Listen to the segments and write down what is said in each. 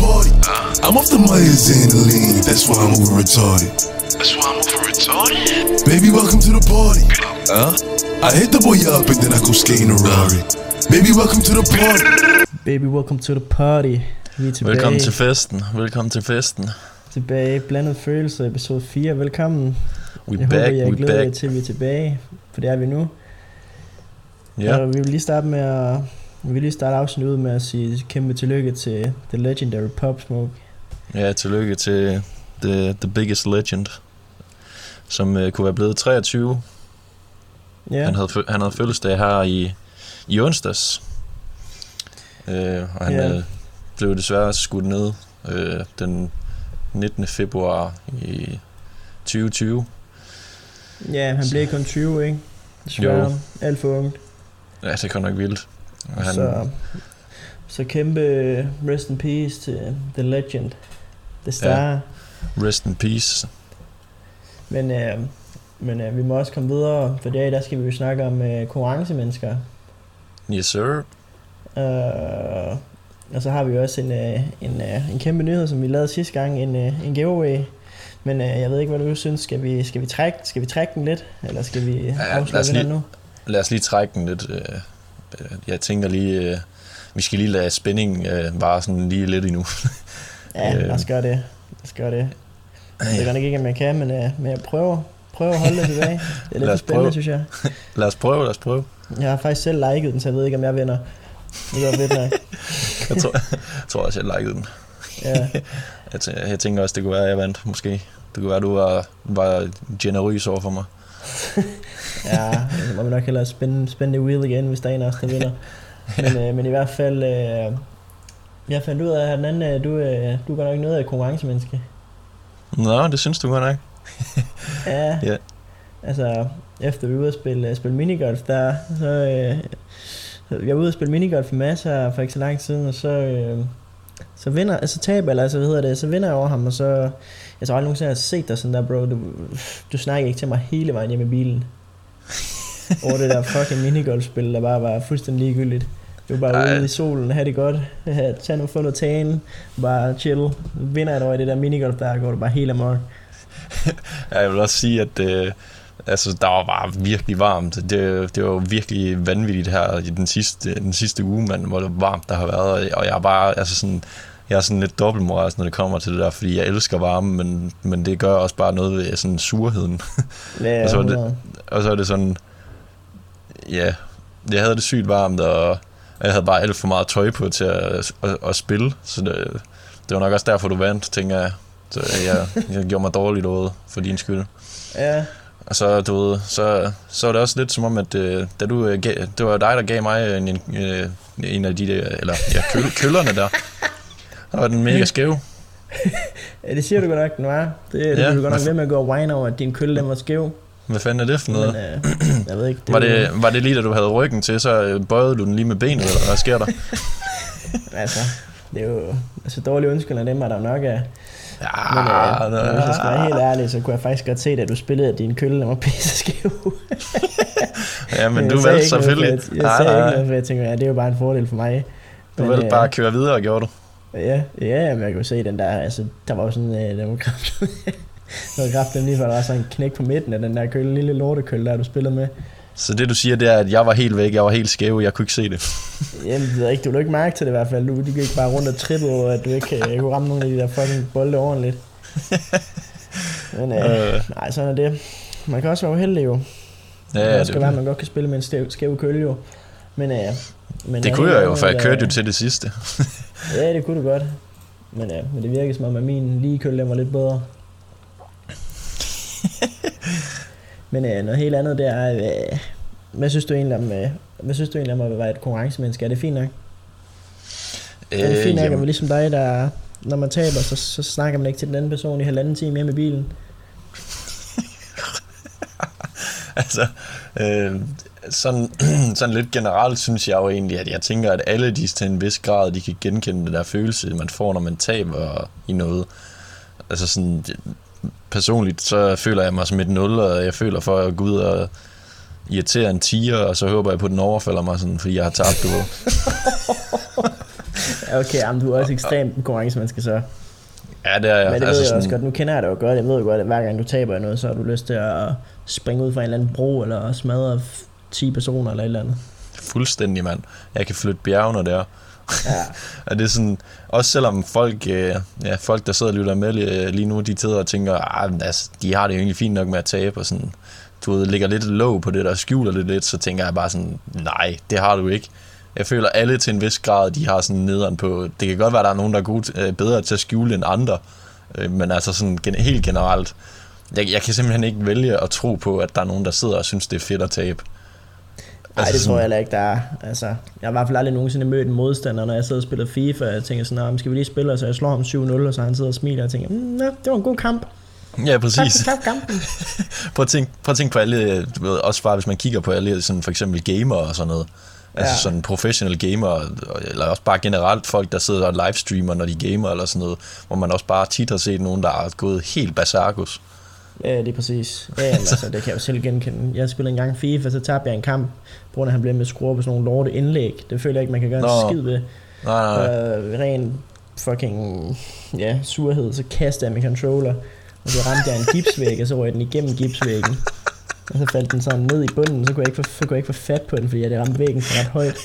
party. I'm off the Myers and the lean, that's why I'm over retarded. That's why I'm over retarded. Baby, welcome to the party. I hit the boy up and then I go skating a Rari. Baby, welcome to the party. Baby, welcome to the party. Vi er tilbage, Velkommen til festen. Velkommen til festen. tilbage. Blandet følelser, episode 4. Velkommen. We Jeg back, håber, jeg we glæder jer back. til, at vi er tilbage. For det er vi nu. Ja, Og vi vil lige starte med at... Vi vil lige starte afsnittet ud med at sige kæmpe tillykke til The Legendary Pop Smoke. ja, tillykke til the, the biggest legend, som uh, kunne være blevet 23. Ja, Han, havde, han havde fødselsdag her i, i onsdags. Uh, og han Ja. uh, blev desværre skudt ned uh, den 19. februar i 2020. ja han blev kun 20, ikke? Desværre. Jo. Alt for ungt. Ja, det kan nok vildt. Og han, Så, så kæmpe rest in peace til The Legend. The Star. Rest in peace. Men, øh, men øh, vi må også komme videre, for i dag der skal vi jo snakke om øh, konkurrencemennesker. Yes, sir. Øh, og så har vi også en, øh, en, øh, en kæmpe nyhed, som vi lavede sidste gang, en, øh, en giveaway. Men øh, jeg ved ikke, hvad du synes. Skal vi, skal vi, trække, skal vi trække den lidt, eller skal vi os vinderen lige- nu? Lad os lige trække den lidt. øh, øh, Jeg tænker lige, øh, vi skal lige lade spændingen øh, vare sådan lige lidt endnu. Ja, øh. lad os gøre det. Lad os gøre det. Jeg ved ikke, om jeg kan, men, øh, men jeg prøver, prøver at holde det tilbage. Det er Lad lidt os spændende, prøve. synes jeg. Lad os prøve, lad os prøve. Jeg har faktisk selv liket den, så jeg ved ikke, om jeg vinder. Det går fedt nok. Jeg tror, jeg tror også, jeg likede den. Ja. Jeg, tæ- jeg tænker også, det kunne være, at jeg vandt, måske. Det kunne være, at du var, var generøs over for mig. Ja, så må vi nok hellere spænde, spænde det wheel igen, hvis der er en af os, der vinder. Men, øh, men i hvert fald, øh, jeg fandt ud af, at den anden, øh, du, øh, du er godt nok noget af et konkurrencemenneske. Nå, det synes du godt nok. Ja, Ja. altså, efter vi var ude at spille, øh, spille minigolf, der, så, øh, jeg var ude at spille minigolf med Mads her for ikke så lang tid siden, og så, øh, så vinder, altså taber, eller altså, hvad hedder det, så vinder jeg over ham, og så, jeg tror aldrig nogensinde, jeg har set dig sådan der, bro, du, du snakker ikke til mig hele vejen hjem i bilen. Over det der fucking minigolfspil, der bare var fuldstændig ligegyldigt. Du var bare Ej. ude i solen, have det godt, tag nu, få noget tan, bare chill. Vinder jeg over i det der minigolf, der går du bare helt amok. Ja, Jeg vil også sige, at øh, altså, der var bare virkelig varmt. Det, det var jo virkelig vanvittigt her i den sidste, den sidste uge, man, hvor det var varmt, der har været. Og jeg er bare, altså sådan, jeg er sådan lidt dobbeltmoralsk, når det kommer til det der, fordi jeg elsker varme, men, men det gør også bare noget ved sådan surheden. Ja, Og så det- 100. Og så er det sådan, ja, jeg havde det sygt varmt, og jeg havde bare alt for meget tøj på til at, at, at spille, så det, det var nok også derfor, du vandt, tænker jeg. Så jeg, jeg gjorde mig dårligt ud for din skyld. Ja, Og så, du ved, så, så var det også lidt som om, at øh, da du, øh, gav, det var dig, der gav mig en, en, øh, en af de der, eller ja, køl, køllerne der. Der var den mega skæv. ja, det siger du godt nok, den var. Det, det Ja, du godt nok hvad- ved med at gå og whine over, at din kølle den var skæv. Hvad fanden er det for noget? Men øh, jeg ved ikke, det var, det, var det lige, da du havde ryggen til, så øh, bøjede du den lige med benet, eller hvad sker der? Altså, det er jo... Altså, dårlige undskyldninger, dem er der nok af. Ja, Men øh, men hvis jeg skal være helt ærlig, så kunne jeg faktisk godt se, at du spillede, at din kølle var pisse skæv. ja, men Jeg du valgte noget, selvfølgelig. for Jeg, jeg sagde ikke noget, for jeg tænker, ja, det er jo bare en fordel for mig. Du Men, valgte øh, bare at køre videre, gjorde du? Ja, ja, men jeg kunne se den der, altså, der var jo sådan, øh, den var der var kraft, lige før der var sådan en knæk på midten af den der kølle, lille lortekølle, der du spillede med. Så det du siger, det er, at jeg var helt væk, jeg var helt skæv, jeg kunne ikke se det. Jamen, det ved jeg ikke, du lå ikke mærke til det i hvert fald. Du, gik bare rundt og trippede over, at du ikke øh, kunne ramme nogle af de der fucking bolde ordentligt. Men øh, Øh. nej, sådan er det. Man kan også være uheldig jo. Ja, det ja, også det, være, at man godt kan spille med en skæv, skæv kølle jo. Men, øh, men det øh, kunne jeg jo, for jeg øh, kørte jo til det sidste. Ja, det kunne du godt. Men, ja, men det virker som om, at min lige den var lidt bedre. Men øh, noget helt andet, det er, øh, hvad synes du egentlig om, øh, hvad synes du egentlig om at være et konkurrencemenneske? Er det fint nok? Øh, er det fint nok, at man ligesom dig, der, når man taber, så, så snakker man ikke til den anden person i halvanden time hjemme i bilen? altså, øh, sådan, sådan lidt generelt synes jeg jo egentlig, at jeg tænker, at alle de til en vis grad, de kan genkende den der følelse, man får, når man taber i noget. Altså sådan, personligt, så føler jeg mig som et nul, og jeg føler for at gå ud og irritere en tiger, og så håber jeg på, at den overfalder mig, sådan, fordi jeg har tabt, du. Okay, jamen, du er også ekstremt konkurrencemenneske så. Ja, det er jeg. Men det altså ved jeg også sådan- godt. Nu kender jeg det jo godt. Jeg ved jo godt, at hver gang du taber noget, så har du lyst til at springe ud fra en eller anden bro, eller smadre f- 10 personer eller et eller andet. Fuldstændig, mand. Jeg kan flytte bjergene der. Ja. Og det er sådan, også selvom folk, øh, ja, folk der sidder og lytter med lige, lige nu, de sidder og tænker, ah, altså, de har det jo egentlig fint nok med at tabe, og sådan, du ved, ligger lidt låg på det, der skjuler det lidt, så tænker jeg bare sådan, nej, det har du ikke. Jeg føler alle til en vis grad, de har sådan nederen på, det kan godt være, der er nogen, der er gode, øh, bedre til at skjule end andre, øh, men altså sådan gen- helt generelt, jeg, jeg kan simpelthen ikke vælge at tro på, at der er nogen, der sidder og synes, det er fedt at tabe. Nej, Altså det tror jeg heller ikke, der er. Altså, jeg har i hvert fald aldrig nogensinde mødt en modstander, når jeg sidder og spiller FIFA, og jeg tænker sådan, "Nå, men skal vi lige spille, og så jeg slår ham 7-0, og så han sidder og smiler, og tænker, mm, nå, det var en god kamp. Ja, præcis. tak for kampen. Prøv at tænke, prøv at tænke på alle, du ved, også bare hvis man kigger på alle sådan for eksempel gamer og sådan noget. Altså Ja. sådan professional gamer, eller også bare generelt folk, der sidder og livestreamer, når de gamer eller sådan noget, hvor man også bare tit har set nogen, der er gået helt basarkus. Ja, det er præcis. Ja, altså, det kan jeg jo selv genkende. Jeg spillede engang FIFA, så tabte jeg en kamp, på grund af, at han blev med at skrue på sådan nogle lorte indlæg. Det føler jeg ikke, man kan gøre Nå. en skid ved. Nej, nej. Og ren fucking ja, surhed, så kastede jeg min controller, og så ramte jeg en gipsvæg, og så røg den igennem gipsvæggen. Og så faldt den sådan ned i bunden, så kunne jeg ikke få, så kunne jeg ikke få fat på den, fordi jeg havde ramt væggen så ret højt.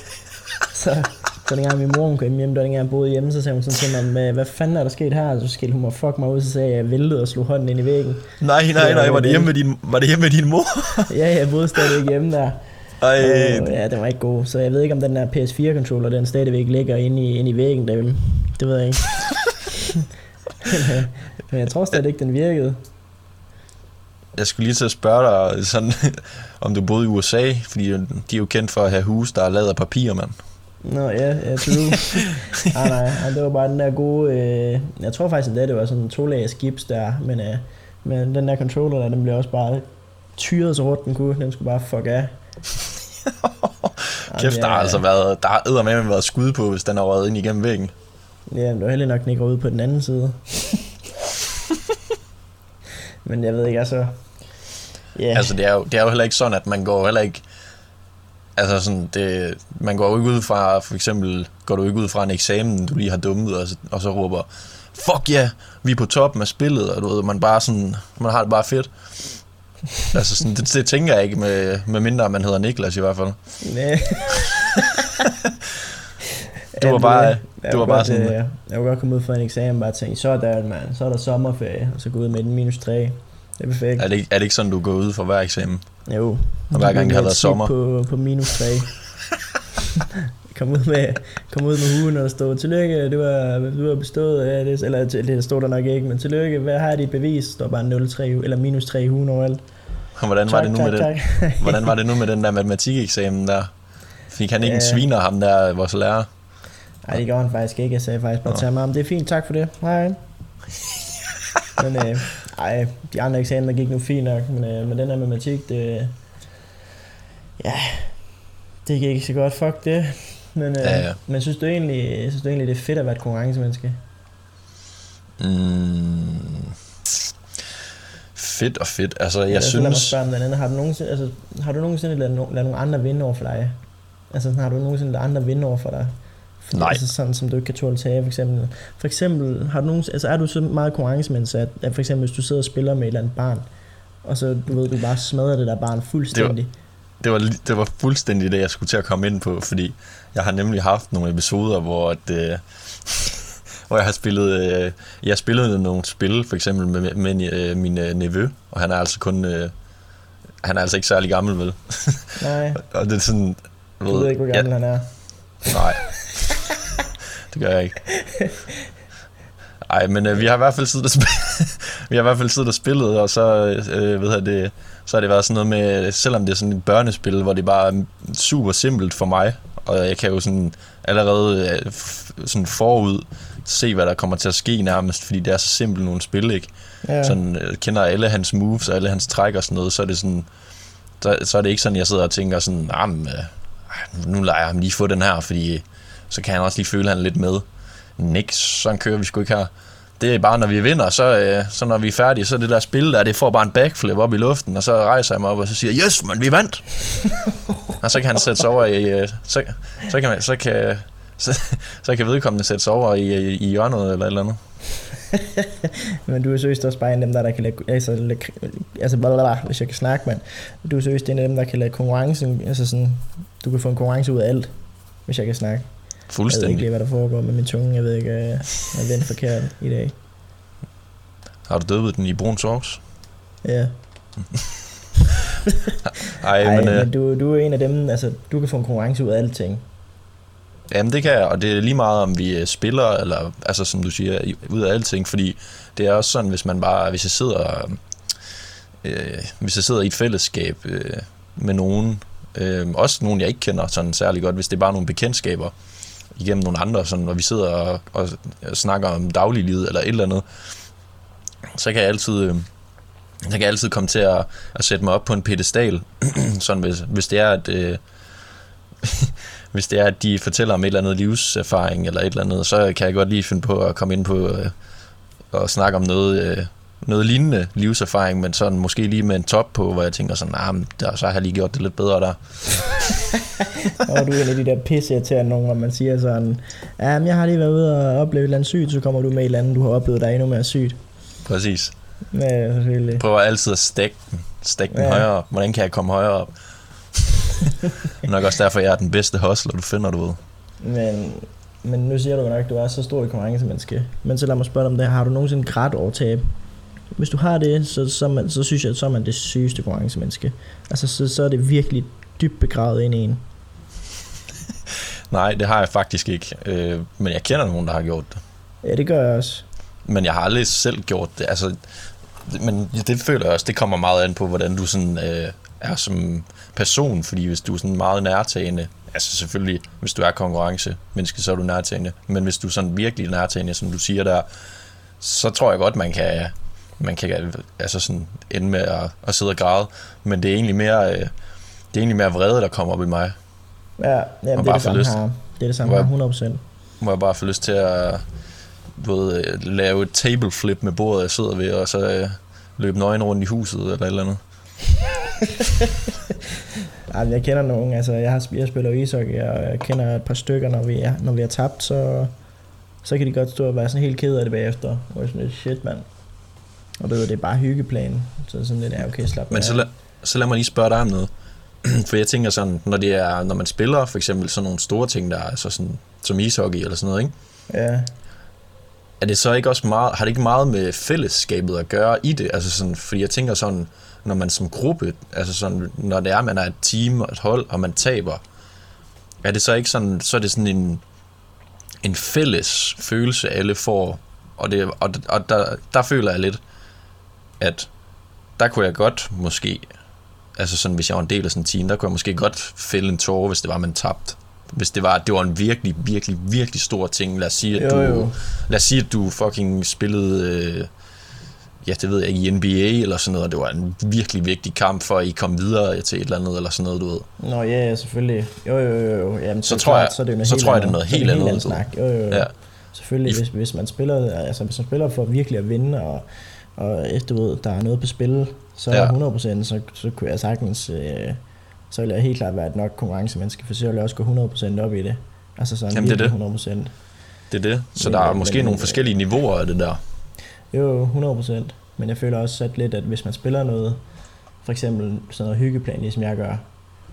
Så, så dengang min mor hun kom hjem, der dengang jeg boede hjemme, så sagde hun sådan til mig, "Hvad- fanden er der sket her? Så skældte hun mig fuck mig ud, så sagde jeg, jeg væltede og slog hånden ind i væggen. Nej, nej, nej, var det hjemme med din, var det hjemme med din mor? Ja, jeg boede stadigvæk hjemme der. Ej, Og, ja, den var ikke god. Så jeg ved ikke, om den der PS4-controller, den stadigvæk ligger inde i, inde i væggen derhjemme. Det ved jeg ikke. men, øh, jeg tror stadig ikke, den virkede. jeg skulle lige til at spørge dig, sådan, om du boede i USA, fordi de er jo kendt for at have hus, der er lavet af papir, mand. Nå, ja, ja, true. ah, nej, nej, det var bare den der gode... Øh, jeg tror faktisk, at det var sådan en to-lages gips der, men, øh, men den der controller der, den blev også bare tyret så hårdt den kunne. Den skulle bare fuck af. Kæft, der har altså været, der har eddermame været skud på, hvis den har røget ind igennem væggen. Ja, men det var heller nok, den ikke ude på den anden side. men jeg ved ikke, altså... Ja, Altså, det er, jo, det er jo heller ikke sådan, at man går heller ikke... Altså sådan, det, man går jo ikke ud fra, for eksempel, går du ikke ud fra en eksamen, du lige har dummet, og så, og så råber, fuck ja, yeah, vi er på toppen af spillet, og du ved, man bare sådan, man har det bare fedt. altså sådan, det, det tænker jeg ikke, med, med mindre man hedder Niklas i hvert fald. Nej. Du var bare- jeg du var bare godt, sådan- øh, Jeg kunne godt komme ud fra en eksamen bare tænke, så er der, mand, så er der sommerferie, og så gå ud med den minus 3. Det er perfekt. Er det, er det ikke sådan, du går ud for hver eksamen? Jo. Og hver gang det har været sommer. På, på minus 3. kom ud med, kom ud med huen og stod, tillykke, du har, du har bestået, ja, det, eller det stod der nok ikke, men tillykke, hvad har dit bevis? Der står bare 0,3 eller minus 3 i huen overalt. Og hvordan var, det nu tak, med den, tak. hvordan var det nu med den der matematikeksamen der? Fik han ikke en sviner, ham der, vores lærer? Nej, det gjorde han faktisk ikke. Jeg sagde faktisk bare til ham, "Jamen, det er fint, tak for det. Hej. men øh, ej, de andre eksamener gik nu fint nok, men, øh, men den her matematik, det, ja, det gik ikke så godt, fuck det. Men, øh, Ja, ja. men synes du, egentlig, synes du egentlig, det er fedt at være et konkurrencemenneske? Mm, fedt og fedt. Altså, jeg Eller så lad mig synes... spørge om noget andet. Har du nogensinde, altså, har du nogensinde ladet, no- ladet nogle andre vinde over for dig? Altså, har du nogensinde ladet andre vinde over for dig? Nej. Altså sådan, som du ikke kan tåle tage, for eksempel. For eksempel, har du nogen, altså, er du så meget konkurrencemenneske, at, at for eksempel, hvis du sidder og spiller med et eller andet barn, og så, du ved, du bare smadrer det der barn fuldstændig. Det var, li- det var fuldstændig det, jeg skulle til at komme ind på, fordi jeg har nemlig haft nogle episoder, hvor, at, øh, hvor jeg har spillet, øh, jeg har spillet nogle spil, for eksempel med, med øh, min øh, nevø, og han er altså kun, øh, han er altså ikke særlig gammel, vel? Nej, og det er sådan, du ved ikke, hvor gammel han er. Nej. det gør jeg ikke. Ej, men øh, vi har i hvert fald siddet og spillet, vi har i hvert fald siddet og spillet, og så, øh, ved jeg, det, så har det været sådan noget med, selvom det er sådan et børnespil, hvor det bare er super simpelt for mig, og jeg kan jo sådan allerede øh, sådan forud se, hvad der kommer til at ske nærmest, fordi det er så simpelt nogle spil, ikke? Ja. Sådan, øh, kender alle hans moves og alle hans træk og sådan noget, så er det sådan, så, så er det ikke sådan, jeg sidder og tænker sådan, ah, men, øh, nu lader jeg ham lige få den her, fordi så kan han også lige føle, at han er lidt med. Niks, sådan kører vi sgu ikke her. Det er bare, når vi vinder, så, øh, så når vi er færdige, så er det der spil der, det får bare en backflip op i luften, og så rejser jeg mig op, og så siger yes, man, vi vandt! og så kan han sætte sig over i, øh, så, så, kan man, så, kan, så, så kan vedkommende sætte sig over i, i, i hjørnet eller et eller andet. Men du er seriøst også bare en af dem, der, der kan lade, altså, lade, altså blablabla, hvis jeg kan snakke, men du er seriøst en af dem, der kan lade konkurrencen, altså sådan, du kan få en konkurrence ud af alt, hvis jeg kan snakke. Jeg ved ikke Fuldstændig. lige, hvad der foregår med min tunge, jeg ved ikke, øh, jeg er vendt forkert i dag. Har du døbet den i brun sovs? Ja. Ej, Ej, men, men, øh, men du, du er en af dem, altså, du kan få en konkurrence ud af alting. Jamen det kan jeg, og det er lige meget om vi øh, spiller, eller altså som du siger, ud af alting, fordi det er også sådan, hvis man bare, hvis jeg sidder, øh, hvis jeg sidder i et fællesskab øh, med nogen, øh, også nogen jeg ikke kender sådan særlig godt, hvis det er bare nogle bekendtskaber igennem nogle andre, sådan, når vi sidder og, og, snakker om dagliglivet eller et eller andet, så kan jeg altid, øh, så kan jeg altid komme til at, at sætte mig op på en pedestal, sådan hvis, hvis det er, at øh, hvis det er, at de fortæller om et eller andet livserfaring eller et eller andet, så kan jeg godt lige finde på at komme ind på øh, og snakke om noget, øh, noget lignende livserfaring, men sådan måske lige med en top på, hvor jeg tænker sådan, nah, men der, så har jeg lige gjort det lidt bedre der. Og du er en af de der til nogen, hvor man siger sådan, ja, men jeg har lige været ude og opleve et eller andet sygt, så kommer du med et eller andet, du har oplevet, der er endnu mere sygt. Præcis. Ja, selvfølgelig. Prøver altid at stække den, stække den Ja. højere op. Hvordan kan jeg komme højere op? Nok også derfor, jeg er den bedste hustler, du finder, du ved. Men, men nu siger du nok, at du er så stor et konkurrencemenneske. Men så lad mig spørge dig om det. Har du nogensinde grædt over tab? Hvis du har det, så, så, man, så synes jeg, at så er man det sygeste konkurrencemenneske. Altså, så, så er det virkelig dybt begravet ind i en. Nej, det har jeg faktisk ikke. Øh, men jeg kender nogen, der har gjort det. Ja, det gør jeg også. Men jeg har aldrig selv gjort det. Altså, men det føler jeg også, det kommer meget an på, hvordan du sådan, øh, er som person. Fordi hvis du er sådan meget nærtagende, altså selvfølgelig, hvis du er konkurrencemenneske, så er du nærtagende. Men hvis du er sådan virkelig nærtagende, som du siger der, så tror jeg godt, man kan, man kan altså sådan ende med at, at sidde og græde. Men det er egentlig mere, øh, det er egentlig mere vrede, der kommer op i mig. Ja, jamen, det er det få samme lyst. her. Det er det samme her, jeg- 100%. Hvor jeg bare får lyst til at du ved, øh, lave et table flip med bordet, jeg sidder ved, og så øh, løbe nøgen rundt i huset eller et eller andet. Ej, jeg kender nogen, altså jeg, har, jeg spiller ishockey, og jeg kender et par stykker, når vi, er, når vi har tabt, så, så kan de godt stå og være sådan helt ked af det bagefter. Jeg er sådan shit mand. Og du ved, det er bare hyggeplan, så sådan lidt, ja okay, slap Men så, lad, så lad mig lige spørge dig om noget. For jeg tænker sådan, når, det er, når man spiller for eksempel sådan nogle store ting, der er altså sådan, som ishockey eller sådan noget, ikke? Ja, er det så ikke også meget, har det ikke meget med fællesskabet at gøre i det? Altså sådan, fordi jeg tænker sådan, når man som gruppe, altså sådan, når det er, man er et team og et hold, og man taber, er det så ikke sådan, så er det sådan en, en fælles følelse, alle får, og, det, og, og der, der føler jeg lidt, at der kunne jeg godt måske, altså sådan, hvis jeg var en del af sådan en team, der kunne jeg måske godt fælde en tårer, hvis det var, man tabte. Hvis det var, det var en virkelig, virkelig, virkelig stor ting. Lad os sige, at Jo, du, jo. lad os sige, at du fucking spillede, øh, ja, det ved jeg ikke, i NBA eller sådan noget, og det var en virkelig vigtig kamp for, at I kom videre til et eller andet, eller sådan noget, du ved. Nå ja, ja, selvfølgelig. Jo, jo, jo, jo. Jamen, Så tror jeg- så, er det så tror jeg, det er andet. noget helt andet, ved. snak. Jo, jo, jo. Ja. Selvfølgelig, I- hvis, hvis man spiller, altså hvis man spiller for virkelig at vinde, og, og øh, du ved, der er noget på spil, så Ja. ja. 100%, så, så kunne jeg sagtens, øh, så ville jeg helt klart være et nok konkurrencemenneske, for så ville jeg også gå 100% op i det. Altså sådan Jamen, det er virkelig 100%. Det er det. Så der er men- måske men- nogle forskellige niveauer af det der. Jo, 100%. Men jeg føler også at lidt, at hvis man spiller noget, for eksempel sådan noget hyggeplan, ligesom jeg gør,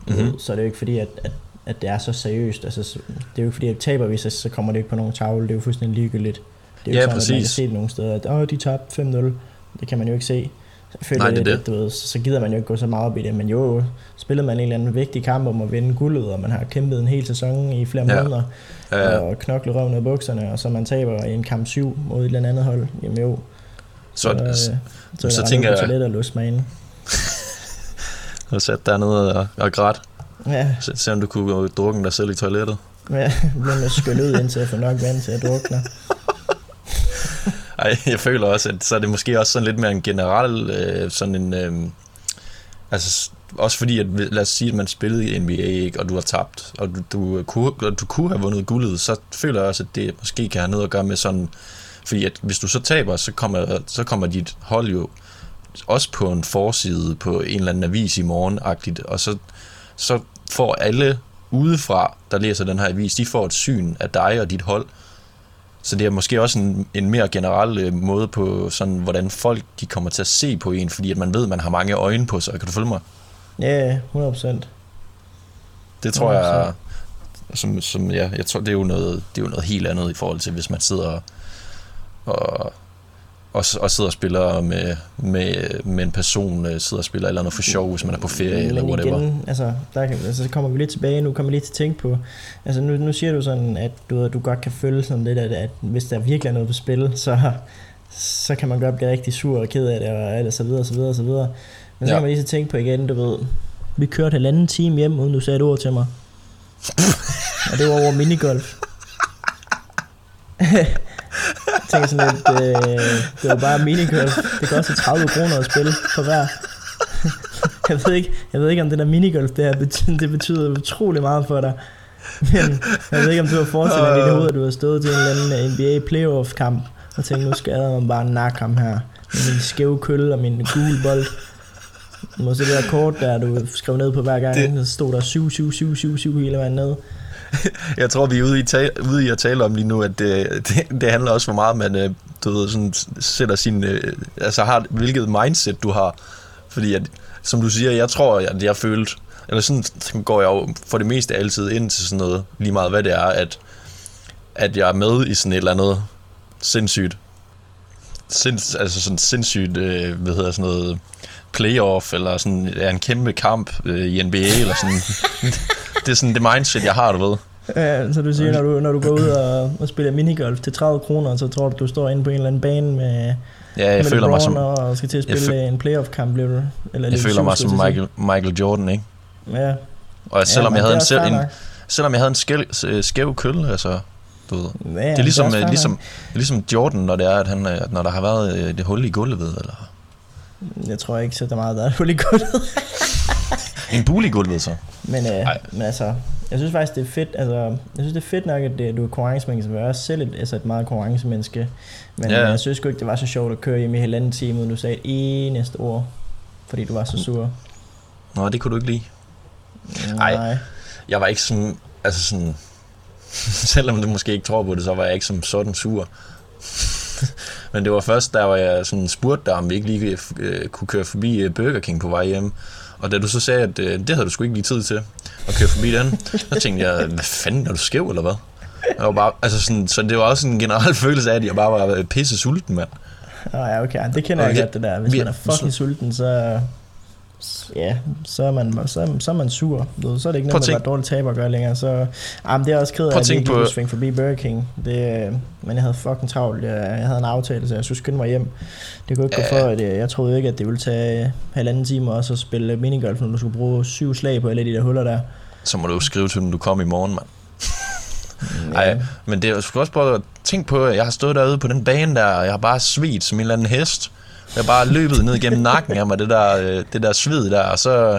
Mhm. mm-hmm. så er det jo ikke fordi, at, at, at det er så seriøst. Altså, så- det er jo ikke fordi, at taber vi, så, så kommer det ikke på nogen tavle. Det er jo fuldstændig ligegyldigt. Det er jo Ja, sådan, at man kan præcis. se det nogle steder, at Åh, de tabte 5-0. Det kan man jo ikke se. Så jeg føler Nej, det er lidt, det. At, du ved, så, så gider man jo ikke gå så meget op i det. Men jo, spiller man en eller anden vigtig kamp om at vinde guldet, og man har kæmpet en hel sæson i flere Ja. måneder, Ja, og knoklet røven af bukserne, og så man taber i en kamp 7 mod et eller andet hold, jamen jo, så, øh, så, så, så så tænker jeg- jeg... og låse mig ind. så sat dernede og, og grædt. Ja, Se, se om du kunne gå drukken dig selv i toilettet. ja bliver med skylle ud indtil jeg får nok vand til at drukne. Ej, jeg føler også, at så er det måske også sådan lidt mere en generel, øh, sådan en, øh, altså også fordi, at lad os sige, at man spillede i NBA, ikke, og du har tabt, og du, du, øh, kunne, og du kunne have vundet guldet, så føler jeg også, at det måske kan have noget at gøre med sådan, fordi at hvis du så taber, så kommer, så kommer dit hold jo også på en forside på en eller anden avis i morgen, -agtigt, og så, så får alle udefra, der læser den her avis, de får et syn af dig og dit hold. Så det er måske også en, en mere generel øh, måde på, sådan, hvordan folk de kommer til at se på en, fordi at man ved, at man har mange øjne på sig. Kan du følge mig? Ja, 100 procent. Det tror jeg, som, som ja, jeg tror, det er, jo noget, det er jo noget helt andet i forhold til, hvis man sidder og, og, og sidder og spiller med, med, med en person, øh, sidder og spiller eller noget for sjov, hvis man er på ferie eller Men whatever. igen, altså, der, kan- altså, så kommer vi lidt tilbage, nu kommer vi lidt til at tænke på, altså nu, nu siger du sådan, at du, du godt kan føle sådan lidt, at, at hvis der virkelig er noget på spil, så, så kan man godt blive rigtig sur og ked af det, og alt så videre, så videre, så videre. Men så Ja. kan man lige så tænke på igen, du ved, vi kørte halvanden time hjem, uden du sagde et ord til mig. og det var over minigolf. Tænker sådan lidt, øh, det var bare minigolf. Det koster 30 kroner at spille for hver. jeg, ved ikke, jeg ved ikke, om det der minigolf, det, her betyder, det betyder utrolig meget for dig. Men jeg ved ikke, om du har forestillet dig i dit hoved, at du har stået til en eller anden øh, NBA playoff kamp, og tænkt, nu skal jeg bare nakke ham her. Med min skæve kølle og min gule bold. Du må se det der kort der, du skrev ned på hver gang, det... så stod der 7, 7, 7, 7, 7 hele vejen ned. Jeg tror, vi er ude i, tale, ude i at tale om lige nu, at det, øh, det, det handler også for meget, man øh, du ved, sådan, sætter sin, øh, altså har, hvilket mindset du har. Fordi at, som du siger, jeg tror, at jeg følte, eller sådan går jeg jo for det meste altid ind til sådan noget, lige meget hvad det er, at, at jeg er med i sådan et eller andet sindssygt, sinds, altså sådan sindssygt, øh, hvad hedder sådan noget, playoff, eller sådan er en kæmpe kamp øh, i NBA, eller sådan. det er sådan det mindset, jeg har, du ved. Ja, så du siger, når du, når du går ud og, og spiller minigolf til 30 kroner, så tror du, du står inde på en eller anden bane med, Ja, jeg med føler mig som, og skal til at jeg spille en playoff-kamp, bliver du? Eller jeg føler mig som Michael, Michael Jordan, ikke? Ja. Og selvom, men jeg havde det er en, selv, en, selvom jeg havde en skæv, øh, skæv kølle, altså, du ved. Ja, det er ligesom, også øh, fair ligesom, ligesom Jordan, når det er, at han, øh, når der har været øh, det hul i gulvet, eller Jeg tror ikke, så der er meget, der er hul i gulvet. en bule i gulvet, så. Men, øh, Ej. men altså, jeg synes faktisk, det er fedt, altså, jeg synes, det er fedt nok, at det, du er konkurrencemenneske, jeg er også selv et, altså et meget konkurrencemenneske, men Ja, jeg synes sgu ikke, det var så sjovt at køre hjem i halvanden time, uden du sagde et eneste ord, fordi du var så sur. Nå, det kunne du ikke lide. Ej. Nej. Jeg var ikke sådan, altså sådan, selvom du måske ikke tror på det, så var jeg ikke som sådan sur. Men det var først, der var jeg sådan spurgte dig, om vi ikke lige øh, kunne køre forbi øh, Burger King på vej hjem. Og da du så sagde, at øh, det havde du sgu ikke lige tid til at køre forbi den, så tænkte jeg, hvad fanden, er du skæv eller hvad? Jeg var bare, altså sådan, så det var også en generel følelse af, at jeg bare var øh, pisse sulten, mand. Nå ja, okay, det kender jeg Okay. godt det der. Hvis Vi- man er fucking sulten, så... Ja, så er man, så, så er man sur. Så er det ikke noget, at være dårlig taber at gøre længere. Så, ah, men det er også ked af, at jeg ikke kunne svinge forbi Burger King. Det, øh, men jeg havde fucking travlt. Jeg, jeg havde en aftale, så jeg skulle skynde mig hjem. Det kunne ikke gå Ja. for, at jeg troede ikke, at det ville tage øh, halvanden time også at spille minigolf, når du skulle bruge syv slag på alle de der huller der. Så må du jo skrive til dem, du kommer i morgen, mand. Ej, men det er også prøve at tænke på, at jeg har stået derude på den bane der, og jeg har bare svedt som en eller anden hest. Jeg bare løbet ned gennem nakken af mig, det der, øh, det der sved der, og så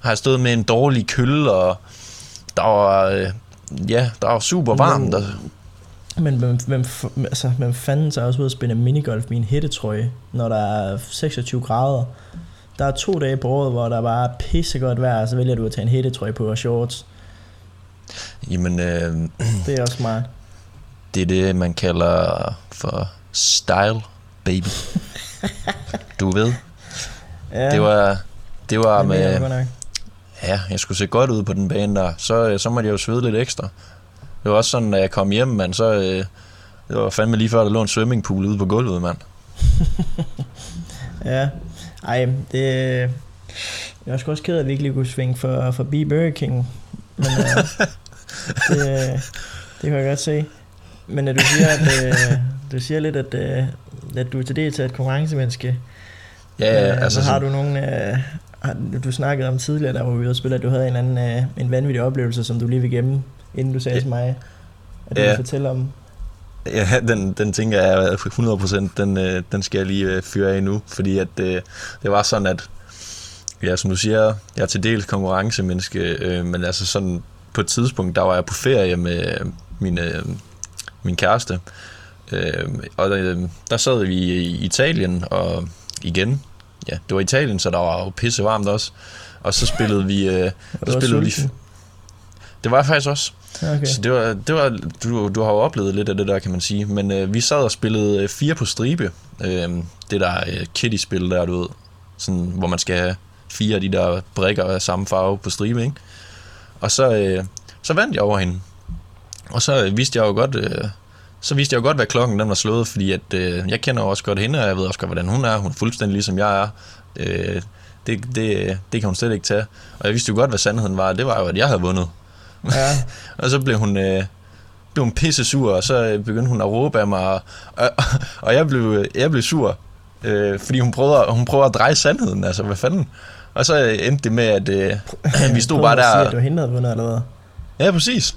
har jeg stået med en dårlig kølle, og der var, øh, ja, der var super varmt. Og, Men hvem, altså, hvem fanden så også ud at spille minigolf med en hættetrøje, når der er 26 grader? Der er to dage på året, hvor der bare er pissegodt vejr, og så vælger du at tage en hættetrøje på og shorts. jamen, øh, Det er også smart. det er det, man kalder for style, baby. Du ved, Ja, det var, det var det med... godt nok. Ja, jeg skulle se godt ud på den bane der. Så, så måtte jeg jo svede lidt ekstra. Det var også sådan, når jeg kom hjem, mand, så... Øh, det var fandme lige før, der lå en swimmingpool ude på gulvet, mand. Ja, ej, det... Jeg er sgu også ked af, at vi ikke lige kunne svinge for, forbi Burger King. Men uh, det, det kan jeg godt se. Men du siger, at, uh, du siger lidt, at, uh, at du er til det til et konkurrencemenneske. Ja, Øh, altså... så har du nogle... Øh, du snakkede om tidligere, der var vi ude og spille, at du havde en anden øh, en vanvittig oplevelse, som du lige vil gemme, inden du sagde Ja. til mig, at du Ja. vil fortælle om. ja, den, den tænker jeg 100%, den, øh, den skal jeg lige øh, fyre af nu. Fordi at øh, det var sådan, at... Ja, som du siger, jeg er til dels konkurrencemenneske, øh, men altså sådan... På et tidspunkt, der var jeg på ferie med øh, min, kæreste. Øh, og øh, der sad vi i Italien, og igen, ja, det var Italien, så der var jo pisse varmt også. Og så spillede vi, øh, Og så spillede vi, sulten. Det var jeg faktisk også. Okay. Så det var, det var, du, du har jo oplevet lidt af det der, kan man sige. Men øh, vi sad og spillede øh, fire på stribe. Øh, det der øh, kitty-spil der, du ved. Sådan, hvor man skal have fire af de der brikker af samme farve på stribe, ikke? Og så, øh, så vandt jeg over hende. Og så vidste jeg jo godt... Øh, så vidste jeg jo godt, hvad klokken den var slået, fordi at, øh, jeg kender jo også godt hende, og jeg ved også godt, hvordan hun er. Hun er fuldstændig ligesom jeg er. Øh, det, det, det kan hun slet ikke tage. Og jeg vidste jo godt, hvad sandheden var. Det var jo, at jeg havde vundet. Ja. Og så blev hun, øh, blev hun pisse sur, og så øh, begyndte hun at råbe af mig, og, og, og jeg, blev, jeg blev sur, øh, fordi hun prøvede, hun prøvede at dreje sandheden, altså hvad fanden. Og så endte det med, at øh, vi stod bare at sige, der... at du hende havde vundet, eller hvad? Ja, præcis.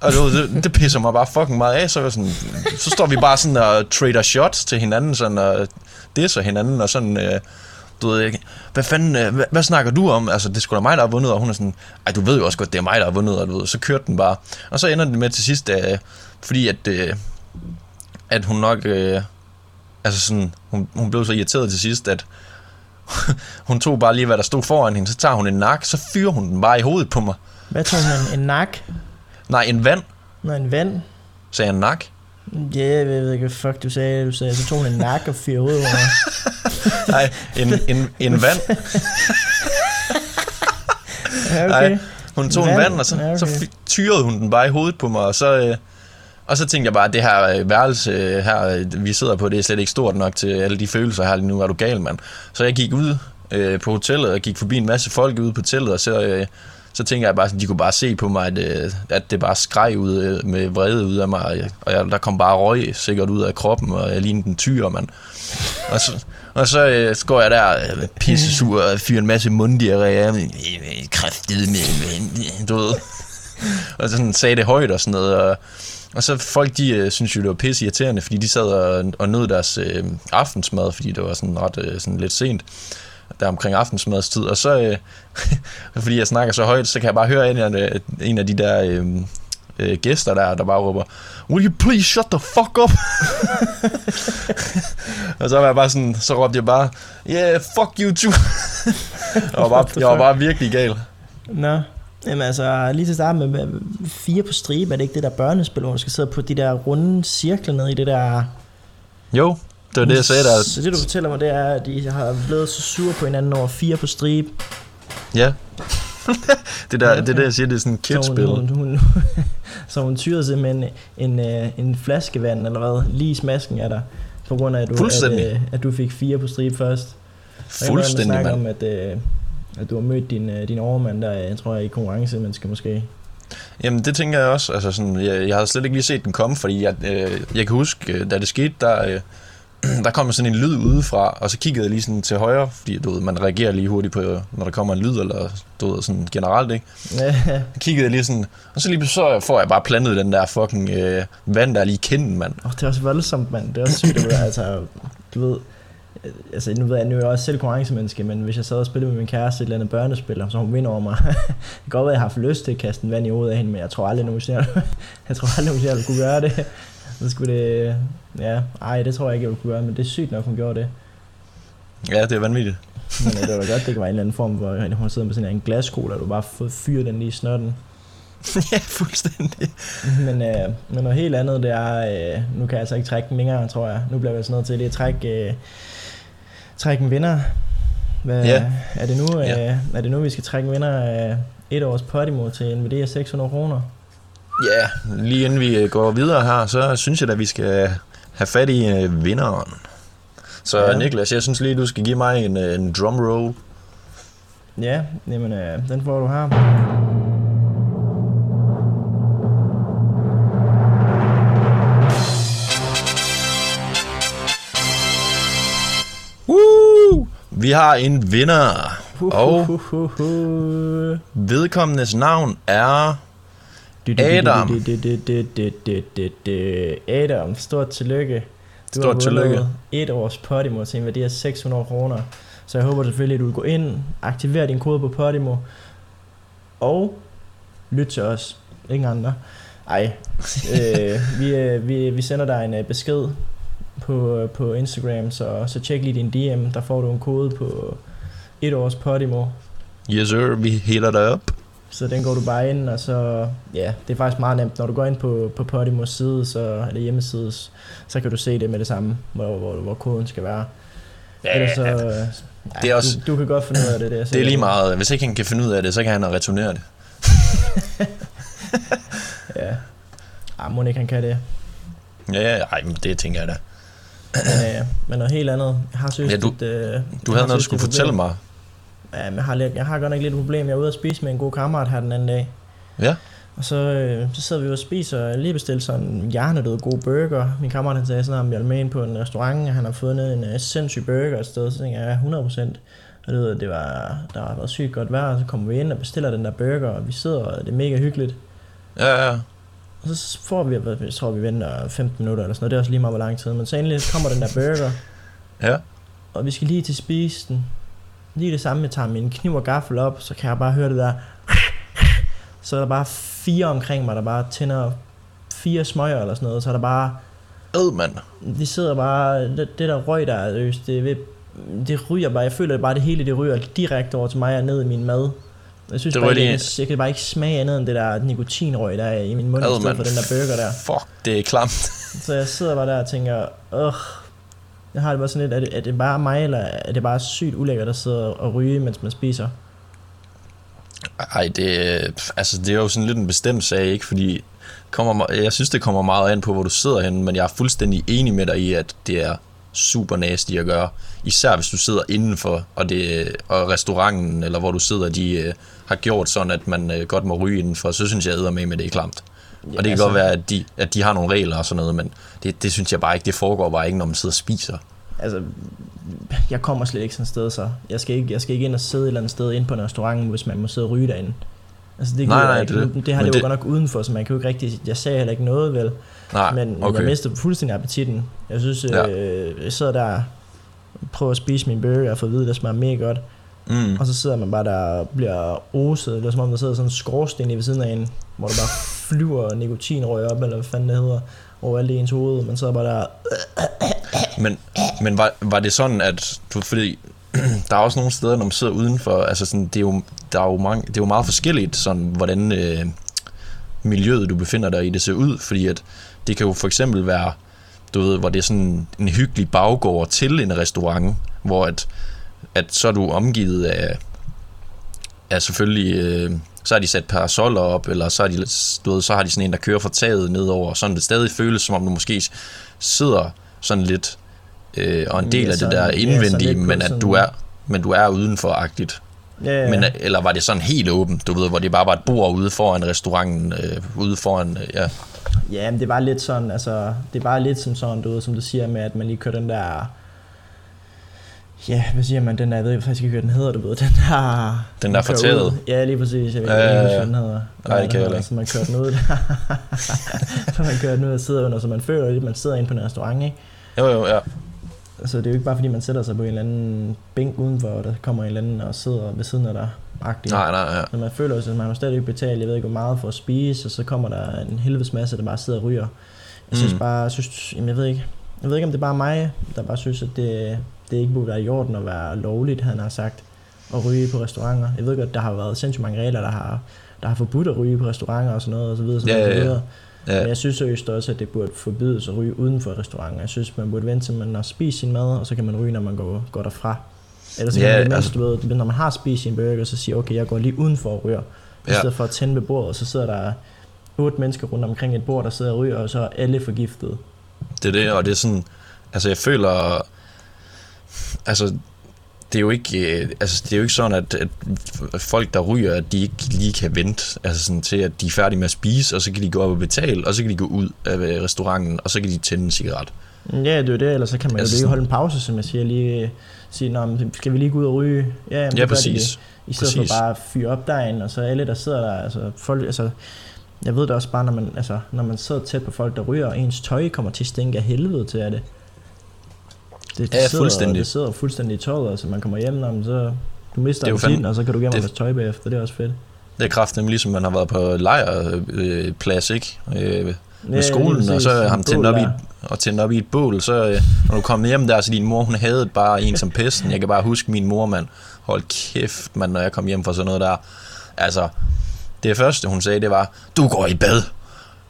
Og du det, det pisser mig bare fucking meget af, så, jeg sådan, så står vi bare sådan og trader shots til hinanden, sådan og disser hinanden, og sådan, øh, du ved ikke, hvad fanden, øh, hvad, hvad, snakker du om? Altså, det skulle da mig, der har vundet, og hun er sådan, ej, du ved jo også godt, det er mig, der har vundet, og du ved, så kørte den bare. Og så ender det med til sidst, øh, fordi at, øh, at hun nok, øh, altså sådan, hun, hun blev så irriteret til sidst, at hun tog bare lige, hvad der stod foran hende, så tager hun en nak, så fyrer hun den bare i hovedet på mig. Hvad tog hun? En, en nak? Nej, en vand, Nå, en vand? sagde jeg en nak. Ja, jeg ved ikke, hvad fuck du sagde. Du sagde, så tog hun en nak og fire hovedet under. Nej, en, en, en vand. Ja, Nej, okay. hun tog en Vand? vand, og så, Ja, okay. så tyrede hun den bare i hovedet på mig, og så, øh, og så tænkte jeg bare, at det her øh, værelse øh, her, øh, vi sidder på, det er slet ikke stort nok til alle de følelser her lige nu, er du gal, mand. Så jeg gik ud øh, på hotellet, og gik forbi en masse folk ude på hotellet, og så, øh, så tænker jeg bare, at de kunne bare se på mig, at, øh, at det bare skreg ud øh, med vrede ud af mig, og, jeg, der kom bare røg sikkert ud af kroppen, og jeg lignede en tyr, mand. Og så, og så øh, går jeg der øh, pisse sur og fyrer en masse munddiarré af mig. Øh, Kræftet med, du ved. Og sådan sagde det højt og sådan noget. Og, og så folk, de øh, synes jo, det var pisse irriterende, fordi de sad og, og nød deres øh, aftensmad, fordi det var sådan ret øh, sådan lidt sent der omkring aftensmadstid, og så, øh, fordi jeg snakker så højt, så kan jeg bare høre en af, en af de der øh, øh, gæster der, der bare råber, Will you please shut the fuck up? og så var jeg bare sådan, så råbte jeg bare, Yeah, fuck you too. jeg, var bare, jeg var bare virkelig gal. Nå. Jamen altså, lige til at starte med, fire på stribe, er det ikke det der børnespil, hvor du skal sidde på de der runde cirkler nede i det der... Jo, det var det, jeg sagde der. Så det du fortæller mig, det er, at de har blevet så sure på hinanden over fire på stribe. Ja. det, der, det er det, jeg siger, det er sådan et Så hun, kidspil. hun, hun, så hun tyrede simpelthen en, en, en flaske vand, eller hvad, lige i smasken af dig, på grund af, at du, at, øh, at du fik fire på stribe først. Fuldstændig, mand. om, at, øh, at du har mødt din, øh, din overmand der, jeg tror jeg, i konkurrence, man skal måske. Jamen, det tænker jeg også. Altså, sådan, jeg, jeg havde slet ikke lige set den komme, fordi jeg, øh, jeg kan huske, øh, da det skete, der, øh, der kom sådan en lyd udefra, og så kiggede jeg lige sådan til højre, fordi du ved, man reagerer lige hurtigt på, når der kommer en lyd, eller du ved, sådan generelt, ikke? Jeg kiggede lige sådan, og så lige så får jeg bare plantet den der fucking øh, vand, der er lige i kinden, mand. oh, det er også voldsomt, mand. Det er også sygt, at du, altså, du ved, altså nu ved jeg, nu er jeg også selv konkurrencemenneske, men hvis jeg sad og spillede med min kæreste et eller andet børnespil, så hun vinder over mig. det kan godt være, at jeg har haft lyst til at kaste en vand i hovedet af hende, men jeg tror aldrig nogensinde, jeg, jeg tror aldrig nogensinde, jeg kunne gøre det. Så skulle det, ja, ej, det tror jeg ikke, jeg ville kunne gøre, men det er sygt nok, hun gjorde det. Ja, det er vanvittigt. Men øh, det var godt, det kan være en eller anden form, hvor hun sidder med sådan en glaskål, og du bare får fyret den lige i snotten. ja, fuldstændig. Men, øh, men noget helt andet, det er, øh, nu kan jeg altså ikke trække den længere, tror jeg. Nu bliver jeg sådan noget til det at trække, øh, trække en vinder. Hvad, Ja. er, det nu, øh, Ja. er det nu, vi skal trække en vinder af et års Podimo til af 600 kroner? Ja, lige inden vi øh, går videre her, så synes jeg at vi skal have fat i øh, vinderen. Så Ja. Niklas, jeg synes lige, du skal give mig en, øh, en drum roll. Ja, jamen, øh, den får du her. Woo! Vi har en vinder, og vedkommendes navn er... Adam. Adam, stort tillykke. Du Stort tillykke. et års Podimo til en værdi af 600 kroner. Så jeg håber selvfølgelig, at du vil gå ind, aktivere din kode på Podimo, og lyt til os. Ingen andre. Ej, øh, vi, øh, vi, vi sender dig en øh, besked på, øh, på Instagram, så, så tjek lige din DM. Der får du en kode på et års Podimo. Yes sir, vi hælder dig op. Så den går du bare ind, og så, ja, det er faktisk meget nemt. Når du går ind på, på Podimos side, så, eller hjemmeside, så kan du se det med det samme, hvor, hvor, hvor koden skal være. Ja, Ellers så, ja, det er også- du, du kan godt finde ud af det. Det er, det er lige meget. Hvis ikke han kan finde ud af det, så kan han returnere det. Ja. Ah, må ikke han kan det. Ja, ja, ej, men det tænker jeg da. Men, øh, men noget helt andet. Jeg har synes, Ja, du- et, øh, Du havde noget, du skulle fortælle mig. Ja, men jeg har, lidt, jeg har godt nok lidt et problem. Jeg er ude at spise med en god kammerat her den anden dag. Ja. Og så, øh, så sidder vi og spiser, og lige bestilt sådan en hjernedød god burger. Min kammerat han sagde sådan, at jeg med ind på en restaurant, og han har fundet en uh, sindssyg burger et sted. Så tænkte jeg, ja, 100%. Og det, det var, der været sygt godt vejr, og så kommer vi ind og bestiller den der burger, og vi sidder, og det er mega hyggeligt. Ja, ja. Og så får vi, jeg tror vi venter 15 minutter eller sådan noget, det er også lige meget hvor lang tid. Men så endelig kommer den der burger, Ja. og vi skal lige til spise den. Lige det samme, jeg tager min kniv og gaffel op, så kan jeg bare høre det der. Så er der bare fire omkring mig, der bare tænder fire smøger eller sådan noget. Så er der bare, Ød, mand. de sidder bare, det, det der røg der, er seriøst, det, ved, det ryger bare, jeg føler det bare, det hele det ryger direkte over til mig og ned i min mad. Jeg synes Det bare, jeg, lige- kan, jeg kan bare ikke smage andet end det der nikotinrøg, der er i min mund, i Ad, stedet mand. for den der burger der. Fuck, det er klamt. Så jeg sidder bare der og tænker, åh, jeg har det bare sådan lidt, er det, er det bare mig, eller er det bare sygt ulækkert at sidde og ryge, mens man spiser? Ej, det, altså, det er jo sådan lidt en bestemt sag, ikke? Fordi kommer, jeg synes, det kommer meget an på, hvor du sidder henne, men jeg er fuldstændig enig med dig i, at det er super nasty at gøre. Især hvis du sidder indenfor, og, det, og restauranten, eller hvor du sidder, de øh, har gjort sådan, at man øh, godt må ryge indenfor, så synes jeg med, med det er klamt. Og det kan altså- godt være, at de, at de har nogle regler og sådan noget, men det, det synes jeg bare ikke, det foregår bare ikke, når man sidder og spiser. Altså, jeg kommer slet ikke sådan et sted, så jeg skal ikke, jeg skal ikke ind og sidde et eller andet sted ind på en restaurant, hvis man må sidde og ryge derinde. Altså, det, Nej, nej, ikke. det det. Har det jo godt nok udenfor, så man kan jo ikke rigtig, jeg sagde heller ikke noget, vel? Nej, men okay. jeg mistede fuldstændig appetitten. Jeg synes, Ja. ja. øh, jeg sidder der prøver at spise min burger og få at vide, at det smager mega godt. Mm. Og så sidder man bare der og bliver oset. Det er som om, der sidder sådan en skorsten i ved siden af en, hvor der bare flyver nikotinrøg op, eller hvad fanden det hedder, over alt i ens hoved. Man sidder bare der, Men, men var, var det sådan, at du, fordi der er også nogle steder, når man sidder udenfor, altså sådan, det er jo, der er jo mange, det er jo meget forskelligt, sådan, hvordan øh, miljøet, du befinder dig i, det ser ud, fordi at det kan jo for eksempel være, du ved, hvor det er sådan en hyggelig baggård til en restaurant, hvor at, at så er du omgivet af, af selvfølgelig, øh, så har de sat parasoller op, eller så, er de, du ved, så har de sådan en, der kører fra taget nedover, sådan det stadig føles, som om du måske sidder sådan lidt øh, og en del Ja, af det der ja, indvendige, på men at du er men du er udenfor-agtigt. ja, ja. Men, eller var det sådan helt åbent, du ved, hvor det bare var et bord ude foran restauranten, øh, ude foran, øh, ja. Ja, men det var lidt sådan, altså, det var lidt som sådan, du ved, som du siger med, at man lige kører den der, ja, hvad siger man, den der, jeg ved faktisk ikke, hvad den hedder, du ved, den der... Den der ud. Ja, lige præcis, jeg ved ikke, hvad den hedder. Nej, det kan jeg ikke. Så man kører den ud så man kører den ud og sidder under, så man føler at man sidder inde på en restaurant, ikke? Jo, jo, ja. Altså, det er jo ikke bare, fordi man sætter sig på en eller anden bænk udenfor, og der kommer en eller anden og sidder ved siden af dig, agtigt. Nej, nej, ja. Så man føler jo, at man har stadig ikke betalt, jeg ved ikke hvor meget for at spise, og så kommer der en helvedes masse, der bare sidder og ryger. Jeg synes Mm. bare, jeg synes, jamen jeg ved ikke, jeg ved ikke om det er bare mig, der bare synes, at det, det ikke burde være i orden at være lovligt, han har sagt, at ryge på restauranter. Jeg ved godt, der har været sindssygt mange regler, der har, der har forbudt at ryge på restauranter og sådan noget, og så videre, så Ja, videre, ja, ja. videre. ja. Men jeg synes seriøst også, at det burde forbydes at ryge uden for restauranter. Jeg synes, man burde vente til, man har spist sin mad, og så kan man ryge, når man går, går derfra. Ellers så Ja, kan man, imens, altså- du ved, når man har spist sin burger, så siger okay, jeg går lige udenfor og ryger. I Ja. stedet for at tænde ved bordet, så sidder der otte mennesker rundt omkring et bord, der sidder og ryger, og så er alle forgiftet. Det er det, og det er sådan, altså jeg føler, altså det er jo ikke, øh, altså det er jo ikke sådan, at, at folk, der ryger, at de ikke lige kan vente, altså sådan til, at de er færdige med at spise, og så kan de gå op og betale, og så kan de gå ud af øh, restauranten, og så kan de tænde en cigaret. Ja, det er jo det, ellers så kan man jo Altså lige sådan- holde en pause, som jeg siger, lige sige, Nå, skal vi lige gå ud og ryge? Ja, jamen, Ja, præcis. det. I stedet Præcis. for bare at fyre op derinde, og så alle, der sidder der, altså folk, altså, jeg ved det også bare, når man, altså, når man sidder tæt på folk, der ryger, og ens tøj kommer til at stinke af helvede til af det. Det, det Ja, sidder, fuldstændig. Det sidder fuldstændig i tøjet, altså man kommer hjem, når så du mister er appetitten, og så kan du gemme det- tøj bagefter, det er også fedt. Det er kraften ligesom man har været på lejrplads, ikke? Øh, med Ja, skolen, og så ham En tændt op, i, og tændt op i et bål, så øh, når du kommer hjem der, så din mor, hun havde bare en som pesten. Jeg kan bare huske min mor, mand. Hold kæft, mand, når jeg kom hjem fra sådan noget der. Altså, Det første, hun sagde, det var, du går i bad.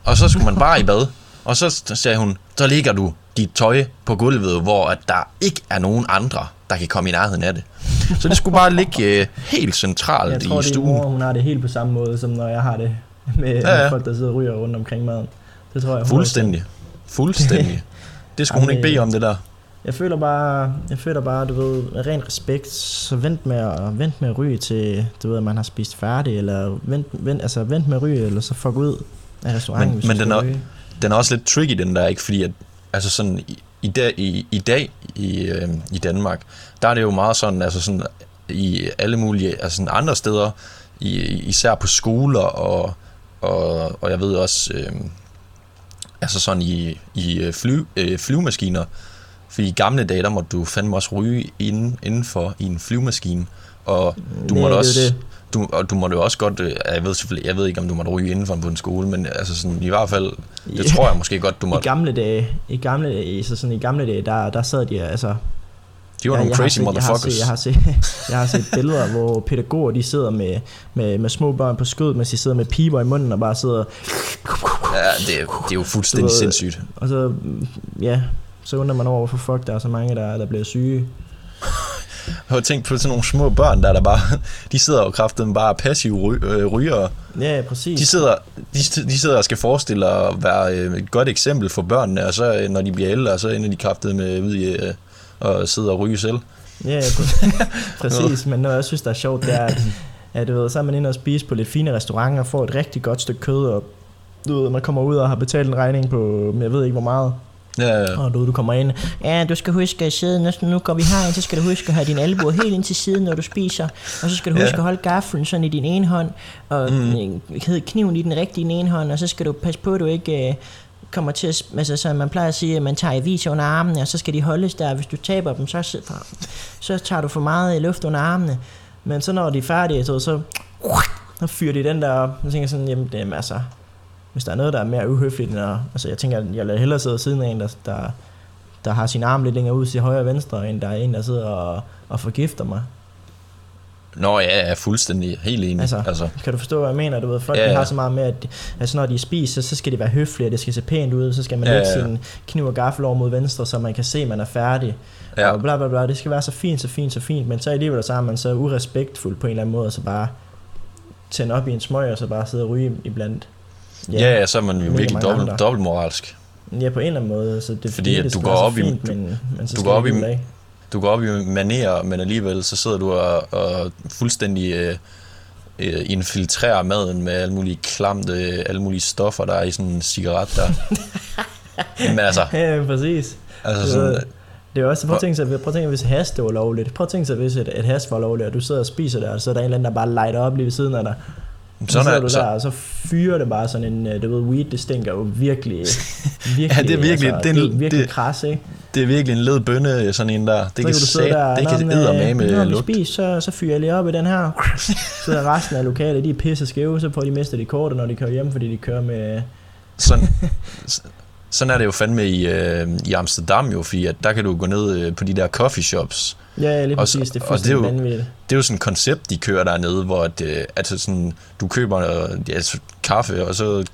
Og så skulle man bare i bad. Og så sagde hun, så ligger du dit tøj på gulvet, hvor at der ikke er nogen andre, der kan komme i nærheden af det. Så det skulle bare ligge øh, helt centralt Jeg tror, i stuen. mor, hun har det helt på samme måde, som når jeg har det med, ja, Ja, folk, der sidder og ryger rundt omkring maden. Det tror jeg. 100%. Fuldstændig. Fuldstændig. Det skulle hun ikke bede om, det der. Jeg føler bare, jeg føler bare, du ved, ren respekt, så vent med at, vent med at ryge til, du ved, at man har spist færdig, eller vent, vent, altså vent med at ryge, eller så fuck ud af restauranten, Men- hvis men du den skal er- ryge. Den er også lidt tricky, den der, ikke? Fordi at, altså sådan, i, i, dag, i, i dag i, øh, i Danmark, der er det jo meget sådan, altså sådan, i alle mulige, altså sådan andre steder, i, især på skoler, og, og, og jeg ved også, øh, altså sådan i, i øh, fly, øh, flyvemaskiner, fordi i gamle dage, der måtte du fandme også ryge inden, indenfor i en flyvemaskine, og du Ja, måtte også... det. Du, og du måtte jo også godt, øh, jeg ved selvfølgelig, jeg ved ikke, om du måtte ryge indenfor på en skole, men altså sådan, i hvert fald, det Ja. tror jeg måske godt, du I måtte. gamle dage, i gamle dage, så sådan i gamle dage, der, der sad de, altså... De var jeg- nogle crazy set- motherfuckers. Jeg har, set, jeg, har set, jeg har set billeder, hvor pædagoger, de sidder med, med, med små børn på skødet, mens de sidder med piber i munden og bare sidder... Ja, det, er- det er jo fuldstændig ved- sindssygt. Og så, ja, så undrer man over, hvorfor fuck der er så mange, der, der bliver syge. Jeg har tænkt på sådan nogle små børn, der, der bare, de sidder og kraften bare passive ry, øh, rygere. Ja, præcis. De sidder, de, de sidder og skal forestille at være øh, et godt eksempel for børnene, og så øh, når de bliver ældre, så ender de kraftet med ud i øh, og sidde og ryge selv. Ja, ja, præ- præcis. Men noget, jeg synes, der er sjovt, det er, at, at du ved, så er man inde og spise på lidt fine restauranter og får et rigtig godt stykke kød, og du ved, man kommer ud og har betalt en regning på, jeg ved ikke hvor meget, Ja, ja. og du, du kommer ind, ja, du skal huske at sidde, nu, nu går vi herind, så skal du huske at have din albuer helt ind til siden, når du spiser, og så skal du Ja. huske at holde gaflen sådan i din ene hånd, og Mm. kniven i den rigtige i ene hånd, og så skal du passe på, at du ikke øh, kommer til at, altså så man plejer at sige, at man tager avis under armene, og så skal de holdes der, hvis du taber dem, så, så, så tager du for meget i luft under armene, men så når de er færdige, så, så, så fyrer de den der op, og så tænker sådan, jamen, det, er altså, hvis der er noget, der er mere uhøfligt, end at, altså jeg tænker, at jeg lader hellere sidde siden af en, der, der, der har sin arm lidt længere ud til højre og venstre, end der er en, der sidder og, og forgifter mig. Nå ja, jeg er fuldstændig helt enig. Altså, Altså, Kan du forstå, hvad jeg mener? Du ved, folk Ja, ja, har så meget med, at altså, når de spiser, så skal de være høflige, og det skal se pænt ud, så skal man Ja, lægge ja. sin kniv og gaffel over mod venstre, så man kan se, at man er færdig. Ja. Og bla bla bla, det skal være så fint, så fint, så fint, men så alligevel så er man så urespektfuld på en eller anden måde, og så bare tænde op i en smøg, og så bare sidde og ryge iblandt. Ja, ja, så er man jo virkelig dobbelt, andre. dobbeltmoralsk. Ja, på en eller anden måde. Så det, Fordi at det du går så op i- fint, du- men, så du går op i- ikke. Du går op i manerer, men alligevel så sidder du og, og fuldstændig øh, øh, infiltrerer maden med alle mulige klamte, alle mulige stoffer, der er i sådan en cigaret der. Jamen altså, Ja, præcis. altså Det sådan, er- Det er også, prøv at tænke sig, prøv at tænke hvis has det var lovligt. Prøv at tænke sig, hvis et, et has var lovligt, og du sidder og spiser det, og så er der en eller anden, der bare lighter op lige ved siden af dig. Så sidder er du så, der, og så fyrer det bare sådan en, øh, du ved, weed, det stinker jo virkelig, virkelig, Ja, det er virkelig- altså, det det er- er virkelig det- kras, ikke? det er virkelig en led bønne, sådan en der. Det så kan, du sat, der, det kan "Nå, men, eddermame øh, med vi lugt. spiser, så, så fyrer jeg lige op i den her. Så er resten af lokalet, de er pisse skæve, så får de mistet de kortet, når de kører hjem, fordi de kører med... Sådan, sådan er det jo fandme i, øh, i Amsterdam jo, fordi at der kan du gå ned øh, på de der coffee shops. Ja, lige Og så- præcis, det er og det er fuldstændig jo- vanvittigt. Det er jo sådan et koncept, de kører dernede, hvor at, øh, altså sådan, du køber øh, ja, altså, kaffe, og så,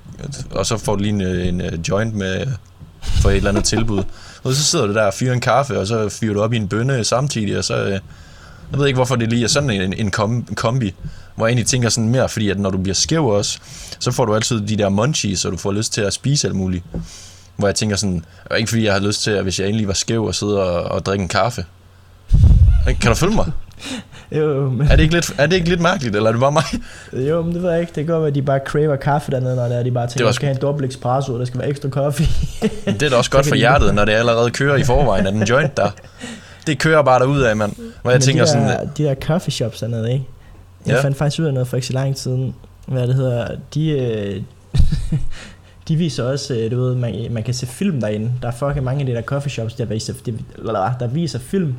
og så får du lige en, øh, en joint med for et eller andet tilbud. Og så sidder du der og fyrer en kaffe, og så fyrer du op i en bønne samtidig, og så... Øh, jeg ved ikke, hvorfor det lige er sådan en, en kom, kombi, hvor jeg egentlig tænker sådan mere, fordi at når du bliver skæv også, så får du altid de der munchies, og du får lyst til at spise alt muligt. Hvor jeg tænker sådan, og ikke fordi jeg har lyst til, at hvis jeg egentlig var skæv og sidde og, og drikke en kaffe. Kan du følge mig? Jo, men, Er det, ikke lidt, er det ikke lidt mærkeligt, eller er det bare mig? jo, men det ved jeg ikke. Det kan godt være, at de bare craver kaffe dernede, når det er, de bare tænker, at skal have en dobbelt espresso, og der skal være ekstra kaffe. Det er da også godt for hjertet, når det allerede kører i forvejen, at den joint der. Det kører bare derud af, mand. Hvor jeg Men tænker de sådan, der, de der coffee shops dernede, ikke? Jeg Ja. ja. fandt faktisk ud af noget for ikke så lang tid siden. Hvad det hedder, de, øh, de viser også, øh, du ved, man, man kan se film derinde. Der er fucking mange af de der coffee shops, der viser, de, der viser film.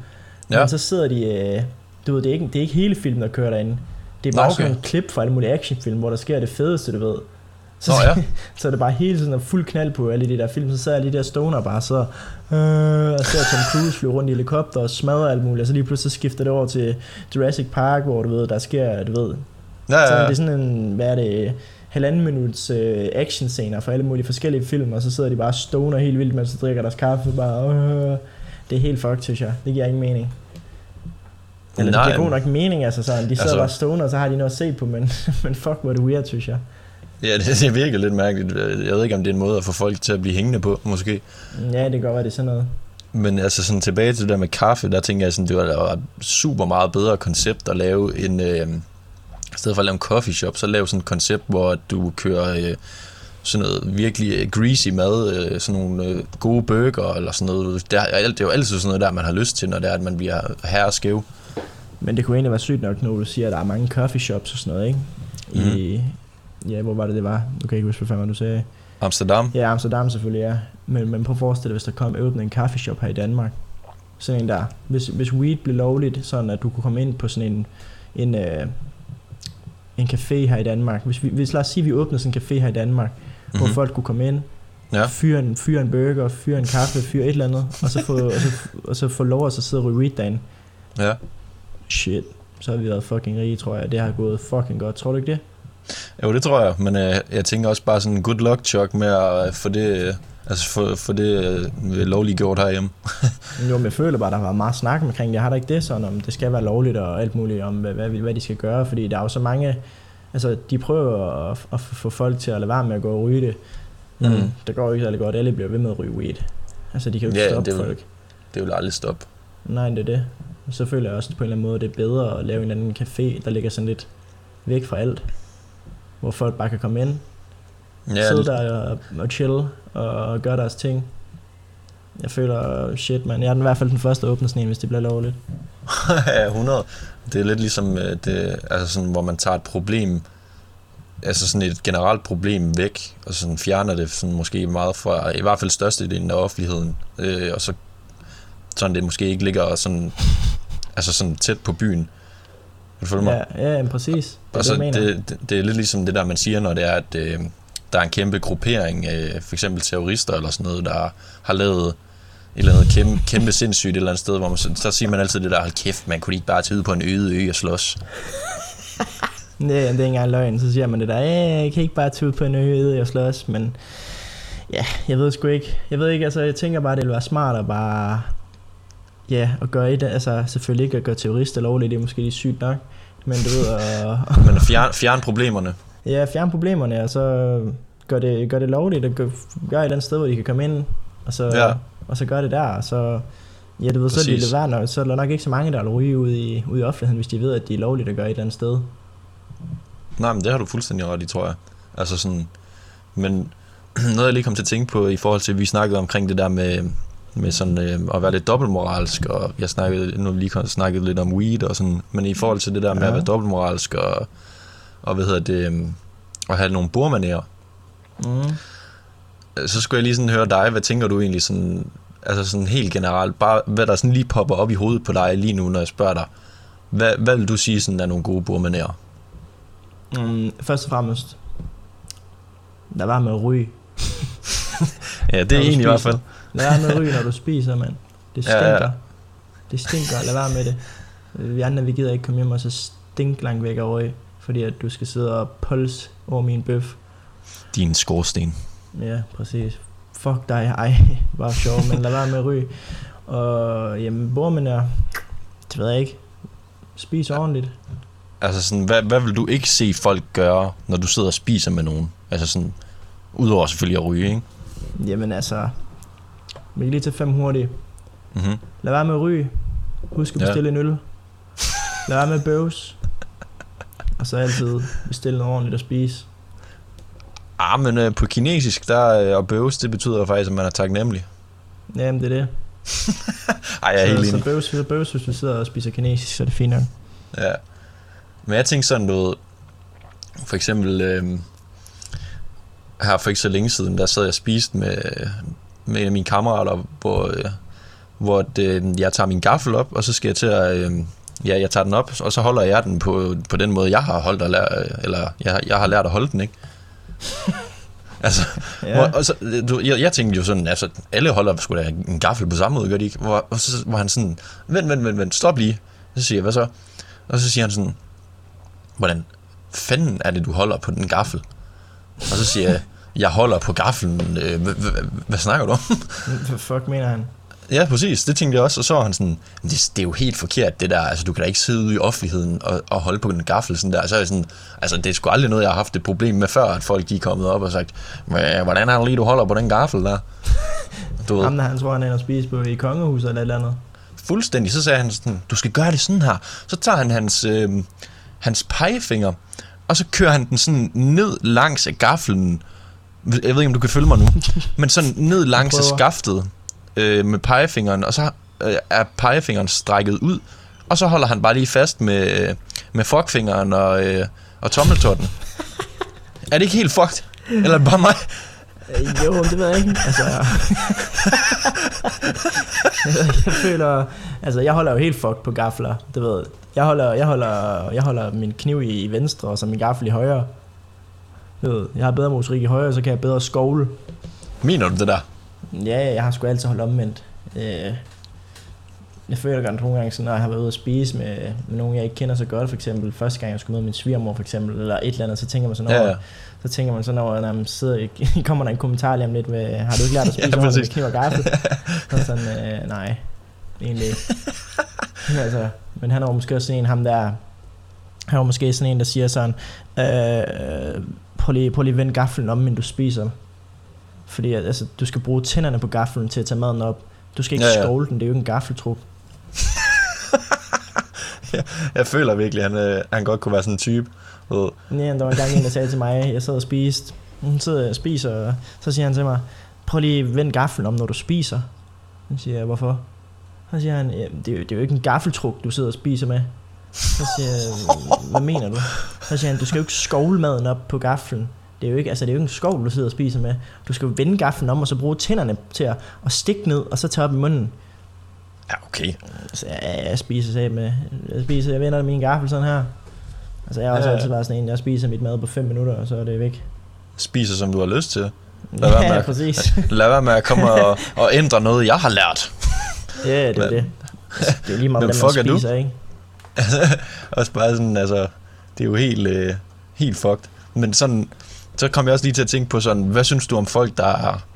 Ja. Men så sidder de, øh, du ved, det er, ikke, det er ikke hele filmen, der kører derinde. Det er Nå, bare okay. sådan nogle klip fra alle mulige actionfilm, hvor der sker det fedeste, du ved. Så, Nå, ja. så er det bare hele sådan en fuld knald på alle de der film, så sidder alle de der stoner bare så, øh, og ser Tom Cruise flyve rundt i helikopter og smadrer alt muligt, og så lige pludselig så skifter det over til Jurassic Park, hvor du ved, der sker, du ved, Ja, ja, Så ja. det er sådan en, hvad er det, halvanden minuts øh, actionscener for alle mulige forskellige film, og så sidder de bare og stoner helt vildt, mens de drikker deres kaffe, bare, øh, det er helt fucked, synes jeg. Det giver ingen mening. Eller det Nej, giver god nok mening, altså sådan. De sidder Altså- bare stoner, og så har de noget at se på, men, men fuck, hvor er det weird, synes jeg. Ja, det, det virker lidt mærkeligt. Jeg ved ikke, om det er en måde at få folk til at blive hængende på, måske. Ja, det kan godt være, det er sådan noget. Men altså sådan tilbage til det der med kaffe, der tænker jeg sådan, det det var et super meget bedre koncept at lave en... Øh, I stedet for at lave en coffee shop, så lave sådan et koncept, hvor du kører øh, sådan noget virkelig øh, greasy mad, øh, sådan nogle øh, gode burger eller sådan noget. Det er, det er jo altid sådan noget der, man har lyst til, når det er, at man bliver herre skæv. Men det kunne egentlig være sygt nok, når du siger, at der er mange coffee shops og sådan noget, ikke? I, ja, hvor var det, det var? Du kan ikke huske, hvad du sagde. Amsterdam? Ja, Amsterdam selvfølgelig, ja. Men, men prøv at forestille dig, hvis der kom åbnet en coffee shop her i Danmark. Sådan en der. Hvis, hvis weed blev lovligt, sådan at du kunne komme ind på sådan en, en, øh, en café her i Danmark. Hvis, vi, hvis lad os sige, at vi åbnede sådan en café her i Danmark, mm-hmm. hvor Mhm. folk kunne komme ind, Ja. fyre, en, fyre en burger, fyre en kaffe, fyre et eller andet, og så få, og så, og så få lov at så sidde og ryge weed derinde. Ja. Shit, så har vi været fucking rige, tror jeg. Det har gået fucking godt. Tror du ikke det? Jo, det tror jeg, men øh, jeg tænker også bare sådan en good luck chuck med at få det, altså få, få det øh, lovligt gjort herhjemme. Jo, men jeg føler bare, der var meget snak omkring det. Jeg har da ikke det sådan, om det skal være lovligt og alt muligt, om hvad, hvad, hvad de skal gøre, fordi der er jo så mange, altså de prøver at, at få folk til at lade være med at gå og ryge det. Mm. det går jo ikke særlig godt, alle bliver ved med at ryge weed. Altså de kan jo ikke Ja, stoppe det er jo- folk. Det vil aldrig stoppe. Nej, det er det. Og så føler jeg også på en eller anden måde, det er bedre at lave en eller anden café, der ligger sådan lidt væk fra alt. Hvor folk bare kan komme ind, Ja, sidde der og, og chill og gøre deres ting. Jeg føler, shit man, jeg er den i hvert fald den første at åbne sådan en, hvis det bliver lovligt. ja, 100. Det er lidt ligesom, øh, det, altså sådan, hvor man tager et problem, altså sådan et generelt problem væk, og sådan fjerner det sådan måske meget fra, i hvert fald størstedelen af offentligheden, øh, og så sådan det måske ikke ligger sådan, altså sådan tæt på byen. Kan du følge mig? Ja, ja, præcis. Det er Og så det, mener. det, det, det er lidt ligesom det der, man siger, når det er, at øh, der er en kæmpe gruppering, øh, for eksempel terrorister eller sådan noget, der har lavet et eller andet kæmpe, kæmpe sindssygt et eller andet sted, hvor man, så, siger man altid det der, hold kæft, man kunne ikke bare tage ud på en øde ø og slås. Nej, det er ikke engang løgn. Så siger man det der, jeg kan ikke bare tage ud på en øde og slås, men ja, jeg ved sgu ikke. Jeg ved ikke, altså jeg tænker bare, det ville være smart at bare, ja, at gøre et, altså selvfølgelig ikke at gøre terrorister lovligt, det er måske lige sygt nok, men du ved, at, Men fjerne, fjerne problemerne. ja, fjerne problemerne, og så gør det, gør det lovligt, og gør, gør et eller andet sted, hvor de kan komme ind, og så, Ja. og så gør det der, og så, ja, du ved, så er det værd, nok, så er der nok ikke så mange, der vil ryge ud i, ud i offentligheden, hvis de ved, at de er lovligt at gøre et eller andet sted. Nej, men det har du fuldstændig ret i, tror jeg. Altså sådan, men noget jeg lige kom til at tænke på i forhold til, at vi snakkede omkring det der med, med sådan, øh, at være lidt dobbeltmoralsk, og jeg snakkede, nu lige snakket lidt om weed og sådan, men i forhold til det der med Ja. at være dobbeltmoralsk og, og hvad hedder det, øh, at have nogle bordmanerer, Mm. så skulle jeg lige sådan høre dig, hvad tænker du egentlig sådan, altså sådan helt generelt, bare hvad der sådan lige popper op i hovedet på dig lige nu, når jeg spørger dig, hvad, hvad vil du sige sådan er nogle gode bordmanerer? Mm, først og fremmest, lad være med at ryge. Ja, det er en i hvert fald. Lad være med at ryge, når du spiser, mand. Det stinker. ja. Ja. Det stinker, lad være med det. Vi andre, vi gider ikke komme hjem og så stink langt væk og ryge, fordi at du skal sidde og pulse over min bøf. Din skorsten. Ja, præcis. Fuck dig, ej, bare sjov, men lad være med at ryge. Og jamen, bor man er, det ved jeg ikke, spis ordentligt. Altså sådan, hvad, hvad vil du ikke se folk gøre, når du sidder og spiser med nogen? Altså sådan, udover selvfølgelig at ryge, ikke? Jamen altså, vi kan lige tage fem hurtigt. Mm-hmm. Lad være med at ryge. Husk at Ja. bestille en øl. Lad være med at bøves. Og så altid bestille noget ordentligt at spise. Ah, men øh, på kinesisk, der øh, at bøves, det betyder faktisk, at man er taknemmelig. Jamen, det er det. Ej, jeg er helt så, så enig. så bøves, hvis du sidder og spiser kinesisk, så er det fint nok. Ja. Men jeg tænkte sådan noget, for eksempel, øh, her for ikke så længe siden, der sad jeg og spiste med, med en af mine kammerater, hvor, øh, hvor det, jeg tager min gaffel op, og så skal jeg til at, øh, ja, jeg tager den op, og så holder jeg den på, på den måde, jeg har holdt at lære, eller jeg, jeg har lært at holde den, ikke? altså, ja. Hvor, og så, du, jeg, jeg tænkte jo sådan, altså, alle holder sgu da en gaffel på samme måde, gør de ikke? Hvor, og så var han sådan, vent, vent, vent, vent, stop lige. Så siger jeg, hvad så? Og så siger han sådan, hvordan, fanden er det, du holder på den gaffel? Og så siger jeg, jeg holder på gaflen. Øh, hvad, hvad, hvad snakker du om? Hvad fuck mener han? Ja, præcis. Det tænkte jeg også. Og så var han sådan, "Men det, det er jo helt forkert, det der. Altså, du kan da ikke sidde ude i offentligheden og, og holde på en gaffel sådan der. Så er jeg sådan, altså, det er sgu aldrig noget, jeg har haft et problem med før, at folk de er kommet op og sagt, "Hva- hvordan er det lige, du holder på den gaffel der? Du ved, Ham der, han tror, han er inde og spise på i kongehuset eller et eller andet. fuldstændig. Så sagde han sådan, du skal gøre det sådan her. Så tager han hans, øh, hans pegefinger, og så kører han den sådan ned langs af gaflen. Jeg ved ikke, om du kan følge mig nu. men sådan ned langs af skaftet øh, med pegefingeren, og så øh, er pegefingeren strækket ud. Og så holder han bare lige fast med, med fuckfingeren og, øh, og tommeltotten. er det ikke helt fucked? Eller er det bare mig? Øh, Jo, det ved jeg ikke. Altså, jeg føler, altså jeg holder jo helt fucked på gafler, det ved jeg. Jeg holder, jeg holder, jeg holder min kniv i, venstre, og så min gaffel i højre. Jeg har bedre motorik i højre, så kan jeg bedre skovle. Mener du det der? Ja, jeg har sgu altid holdt omvendt. Øh, jeg føler godt nogle gange, sådan, når jeg har været ude at spise med, med nogen, jeg ikke kender så godt, for eksempel første gang, jeg skulle møde min svigermor, for eksempel, eller et eller andet, så tænker man sådan Ja, over, ja. så tænker man sådan over, når man sidder, kommer der en kommentar lige om lidt med, har du ikke lært at Ja, spise ja, præcis. med kniv og gaffel? og sådan, øh, nej, egentlig ikke. Men altså, men han er jo måske også sådan en, ham der, han var måske sådan en, der siger sådan, øh, prøv lige, prøv lige at vende gaflen om, men du spiser. Fordi altså, du skal bruge tænderne på gaflen til at tage maden op. Du skal ikke Ja, ja, skovle den, det er jo ikke en gaffeltrup. Jeg føler virkelig, at han, øh, han godt kunne være sådan en type. ved. Ja, der var en gang en, der sagde til mig, jeg sad og spiste, hun sidder og spiser, og så siger han til mig, prøv lige at vende gaflen om, når du spiser. Så siger jeg, hvorfor? Så siger han, "Ja, det er, jo, det er jo ikke en gaffeltruk, du sidder og spiser med. Så siger jeg, hvad mener du? Så siger han, du skal jo ikke skovle maden op på gaflen. Det er jo ikke, altså det er jo ikke en skovl, du sidder og spiser med. Du skal jo vende gaflen om, og så bruge tænderne til at, at stikke ned, og så tage op i munden. Ja, okay. Så ja, jeg spiser selv med, jeg spiser, jeg vender min gaffel sådan her. Altså jeg har også Ja, ja, ja. altid været sådan en, jeg spiser mit mad på 5 minutter, og så er det væk. Spiser, som du har lyst til. Lad være med Ja, at- præcis. Lad være med at komme og, og ændre noget, jeg har lært. Ja, det er det. Altså, Det er jo lige meget, hvordan man fuck er du? spiser, ikke? Også bare sådan, altså, det er jo helt, øh, helt fucked. Men sådan, så kom jeg også lige til at tænke på sådan, hvad synes du om folk, der er,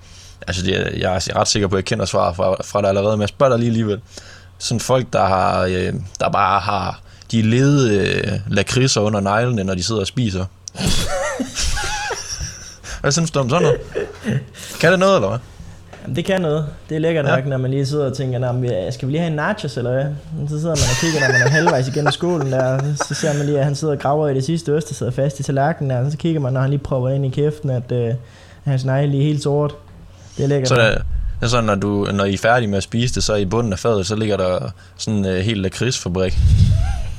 altså det, jeg er ret sikker på, at jeg kender svar fra, fra dig allerede, men jeg spørger dig lige alligevel. Sådan folk, der har, øh, der bare har, de lede øh, lakridser under neglene, når de sidder og spiser. hvad synes du om sådan noget? Kan det noget, eller hvad? Jamen, det kan noget. Det er lækkert Ja. nok, når man lige sidder og tænker, "Nå, men, ja, skal vi lige have en nachos, eller hvad? Så sidder man og kigger, når man er halvvejs igennem skolen der, så ser man lige, at han sidder og graver i det sidste øst, der sidder fast i tallerkenen der, så kigger man, når han lige prøver ind i kæften, at øh, hans negle lige er helt sort. Det er lækkert. Så det, er sådan, når, du, når I er færdige med at spise det, så i bunden af fadet, så ligger der sådan en uh, helt lakridsfabrik.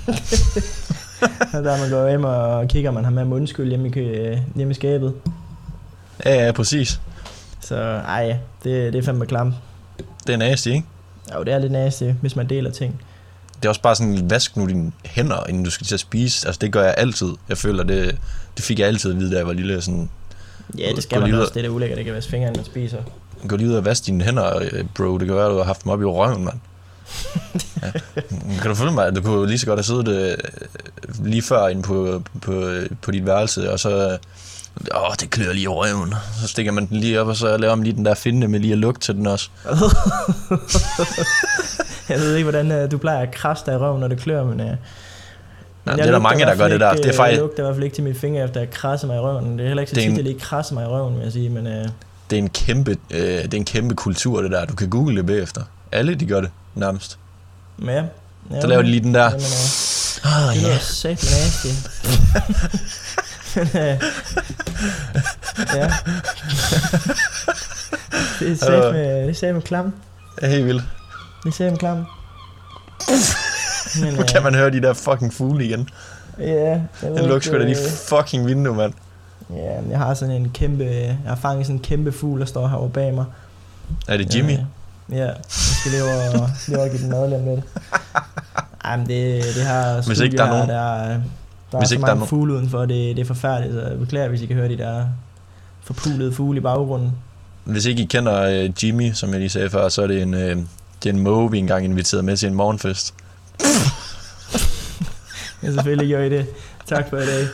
Og der man går hjem og kigger, man har med mundskyld hjemme i, øh, hjemme i skabet. Ja, ja, præcis. Så ej, det, det er fandme klam. Det er nasty, ikke? Jo, det er lidt nasty, hvis man deler ting. Det er også bare sådan, vask nu dine hænder, inden du skal til at spise. Altså, det gør jeg altid. Jeg føler, det, det fik jeg altid at vide, da jeg var lille. Sådan, Ja, det skal man lige ud- også. Det er ulækkert, det kan være fingeren, man spiser. gå lige ud og vaske dine hænder, øh, bro. Det kan være, du har haft dem op i røven, mand. Ja. Kan du følge mig? Du kunne lige så godt have siddet øh, lige før inde på, på, på dit værelse, og så... Åh, det klør lige i røven. Så stikker man den lige op, og så laver man lige den der finde med lige at lugte til den også. Jeg ved ikke, hvordan øh, du plejer at krasse dig i røven, når det klør, men... Øh, men jeg det er der mange, der gør det der. Det er øh, faktisk, Jeg lugter i hvert fald ikke til mine fingre, efter jeg krasser mig i røven. Det er heller ikke så tit, en- jeg lige krasser mig i røven, vil jeg sige, men... Øh, det er en kæmpe, øh, det er en kæmpe kultur, det der. Du kan google det bagefter. Alle, de gør det, nærmest. ja. ja Så laver de lige den der. Jamen, øh, Ah, det lyder sæt nasty. Øh, ja. Det er sæt med, det er med klam. Er helt vildt. Det er sæt med klam. Men, Nu kan man høre de der fucking fugle igen. Ja, jeg Den lugter sgu da de øh, fucking vindue, mand. Ja, jeg har sådan en kæmpe, jeg har fanget sådan en kæmpe fugl, der står herovre bag mig. Er det Jimmy? Ja, ja jeg skal lige over, lige over og give den mad lidt. Ej, men det, det har Hvis ikke der er nogen- der, er- der Hvis er så ikke der er mange fugle udenfor, det, det er forfærdeligt, så jeg beklager, hvis I kan høre de der forpulede fugle i baggrunden. Hvis ikke I kender uh, Jimmy, som jeg lige sagde før, så er det en, uh, det er en måge, vi engang inviterede med til en morgenfest. Ja, selvfølgelig gør I det. Tak for i dag.